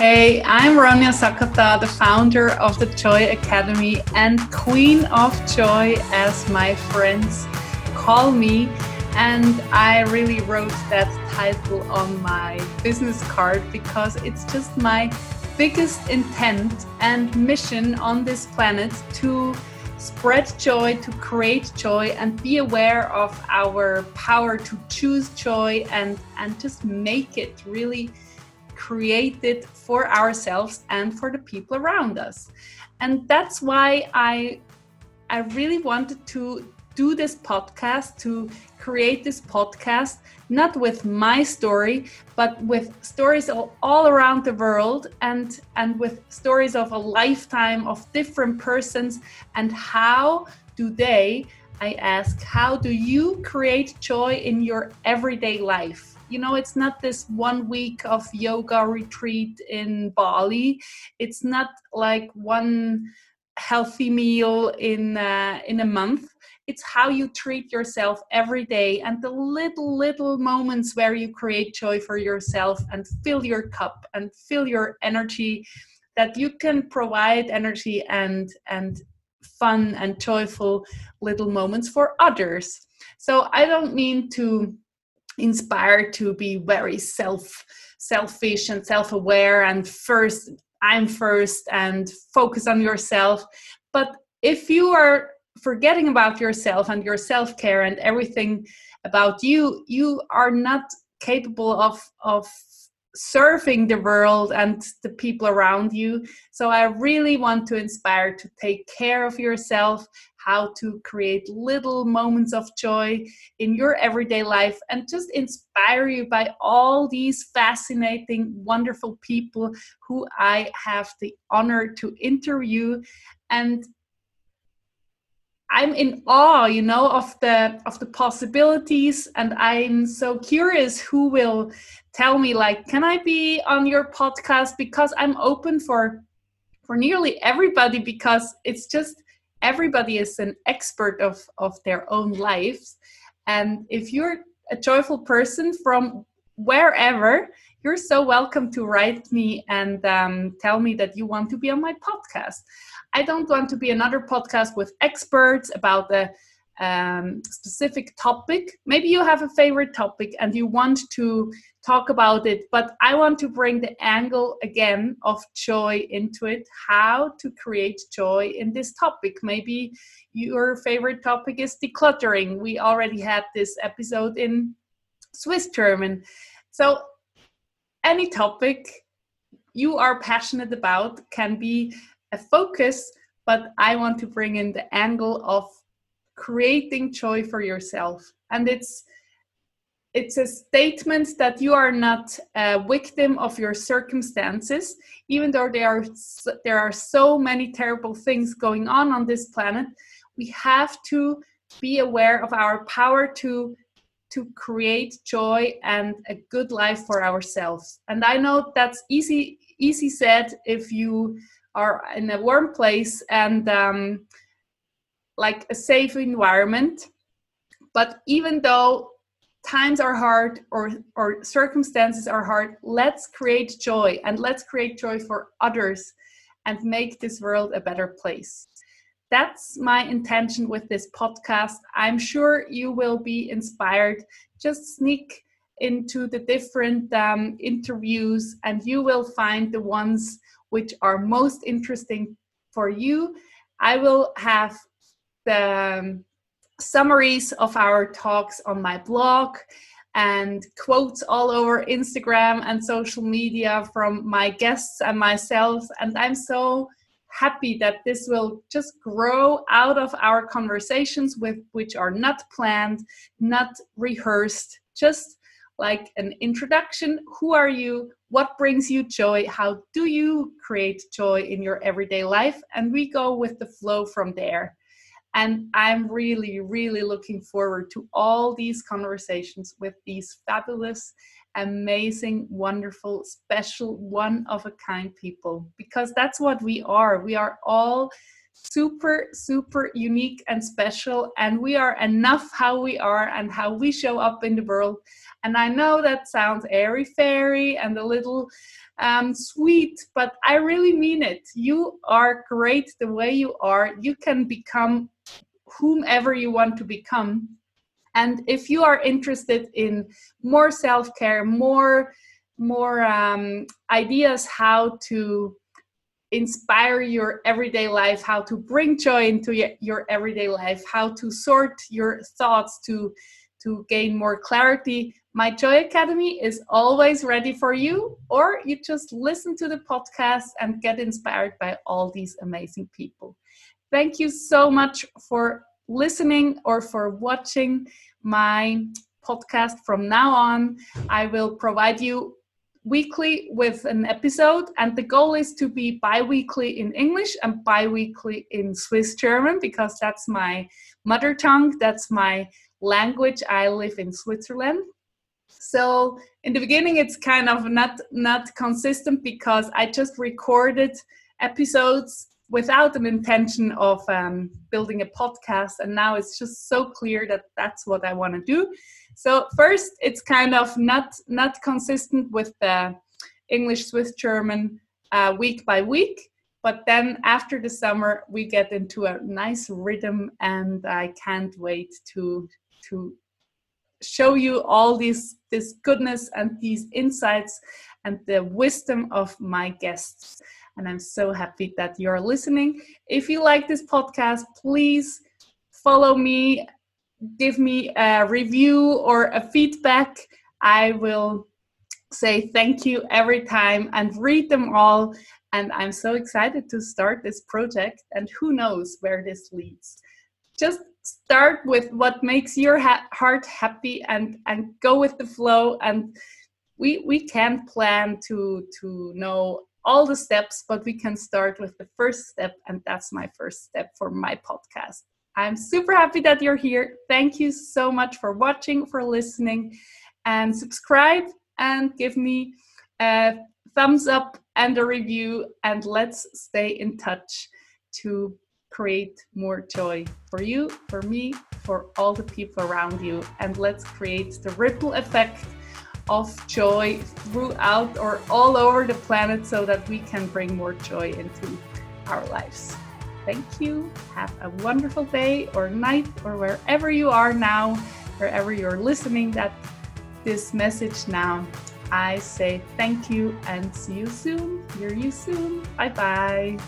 Hey, I'm Ronja Sakata, the founder of the Joy Academy and Queen of Joy, as my friends call me. And I really wrote that title on my business card because it's just my biggest intent and mission on this planet to spread joy, to create joy, and be aware of our power to choose joy and, and just make it really created for ourselves and for the people around us. And that's why I I really wanted to do this podcast to create this podcast not with my story but with stories all, all around the world and and with stories of a lifetime of different persons and how do they i ask how do you create joy in your everyday life you know it's not this one week of yoga retreat in bali. It's not like one healthy meal in uh, in a month. It's how you treat yourself every day and the little little moments where you create joy for yourself and fill your cup and fill your energy that you can provide energy and and fun and joyful little moments for others. So i don't mean to inspired to be very self selfish and self-aware and first i'm first and focus on yourself but if you are forgetting about yourself and your self-care and everything about you you are not capable of of serving the world and the people around you. So I really want to inspire to take care of yourself, how to create little moments of joy in your everyday life, and just inspire you by all these fascinating, wonderful people who I have the honor to interview. And I'm in awe, you know, of the of the possibilities, and I'm so curious who will tell me like, can I be on your podcast? Because I'm open for for nearly everybody because it's just everybody is an expert of of their own lives, and if you're a joyful person from wherever, you're so welcome to write me and um, tell me that you want to be on my podcast. I don't want to be another podcast with experts about a um, specific topic. Maybe you have a favorite topic and you want to talk about it, but I want to bring the angle again of joy into it, how to create joy in this topic. Maybe your favorite topic is decluttering. We already had this episode in Swiss German. So, any topic you are passionate about can be a focus, but I want to bring in the angle of creating joy for yourself. And it's it's a statement that you are not a victim of your circumstances even though there are there are so many terrible things going on on this planet we have to be aware of our power to to create joy and a good life for ourselves and i know that's easy easy said if you are in a warm place and um, like a safe environment. But even though times are hard or or circumstances are hard, let's create joy and let's create joy for others and make this world a better place. That's my intention with this podcast. I'm sure you will be inspired. Just sneak into the different um, interviews and you will find the ones which are most interesting for you. I will have the um, summaries of our talks on my blog and quotes all over Instagram and social media from my guests and myself. And I'm so happy that this will just grow out of our conversations with which are not planned, not rehearsed, just like an introduction. Who are you? What brings you joy? How do you create joy in your everyday life? And we go with the flow from there and i'm really really looking forward to all these conversations with these fabulous amazing wonderful special one of a kind people because that's what we are. We are all super, super unique and special. And we are enough how we are and how we show up in the world. And I know that sounds airy fairy and a little um, sweet, but I really mean it. You are great the way you are. You can become whomever you want to become. And if you are interested in more self care, more more um, ideas how to inspire your everyday life, how to bring joy into your, everyday life, how to sort your thoughts to to gain more clarity, my Joy Academy is always ready for you, or you just listen to the podcast and get inspired by all these amazing people. Thank you so much for listening or for watching my podcast from now on. I will provide you weekly with an episode and the goal is to be bi-weekly in english and bi-weekly in swiss german because that's my mother tongue that's my language. I live in switzerland. So in the beginning it's kind of not not consistent because i just recorded episodes without an intention of um, building a podcast. And now it's just so clear that that's what i want to do. So first it's kind of not not consistent with the english swiss german uh, week by week. But then after the summer we get into a nice rhythm and i can't wait to to show you all these this goodness and these insights and the wisdom of my guests and I'm so happy that you're listening. If you like this podcast, please follow me, give me a review or a feedback. I will say thank you every time and read them all. And I'm so excited to start this project, and who knows where this leads. Just start with what makes your ha- heart happy and and go with the flow and we we can't plan to to know all the steps, but we can start with the first step, and that's my first step for my podcast. I'm super happy that you're here. Thank you so much for watching, for listening, and subscribe and give me a thumbs up and a review. And let's stay in touch to create more joy for you, for me, for all the people around you. And let's create the ripple effect of joy throughout or all over the planet so that we can bring more joy into our lives. Thank you. Have a wonderful day or night or wherever you are now, wherever you're listening that this message now. I say thank you and see you soon. Hear you soon. Bye bye.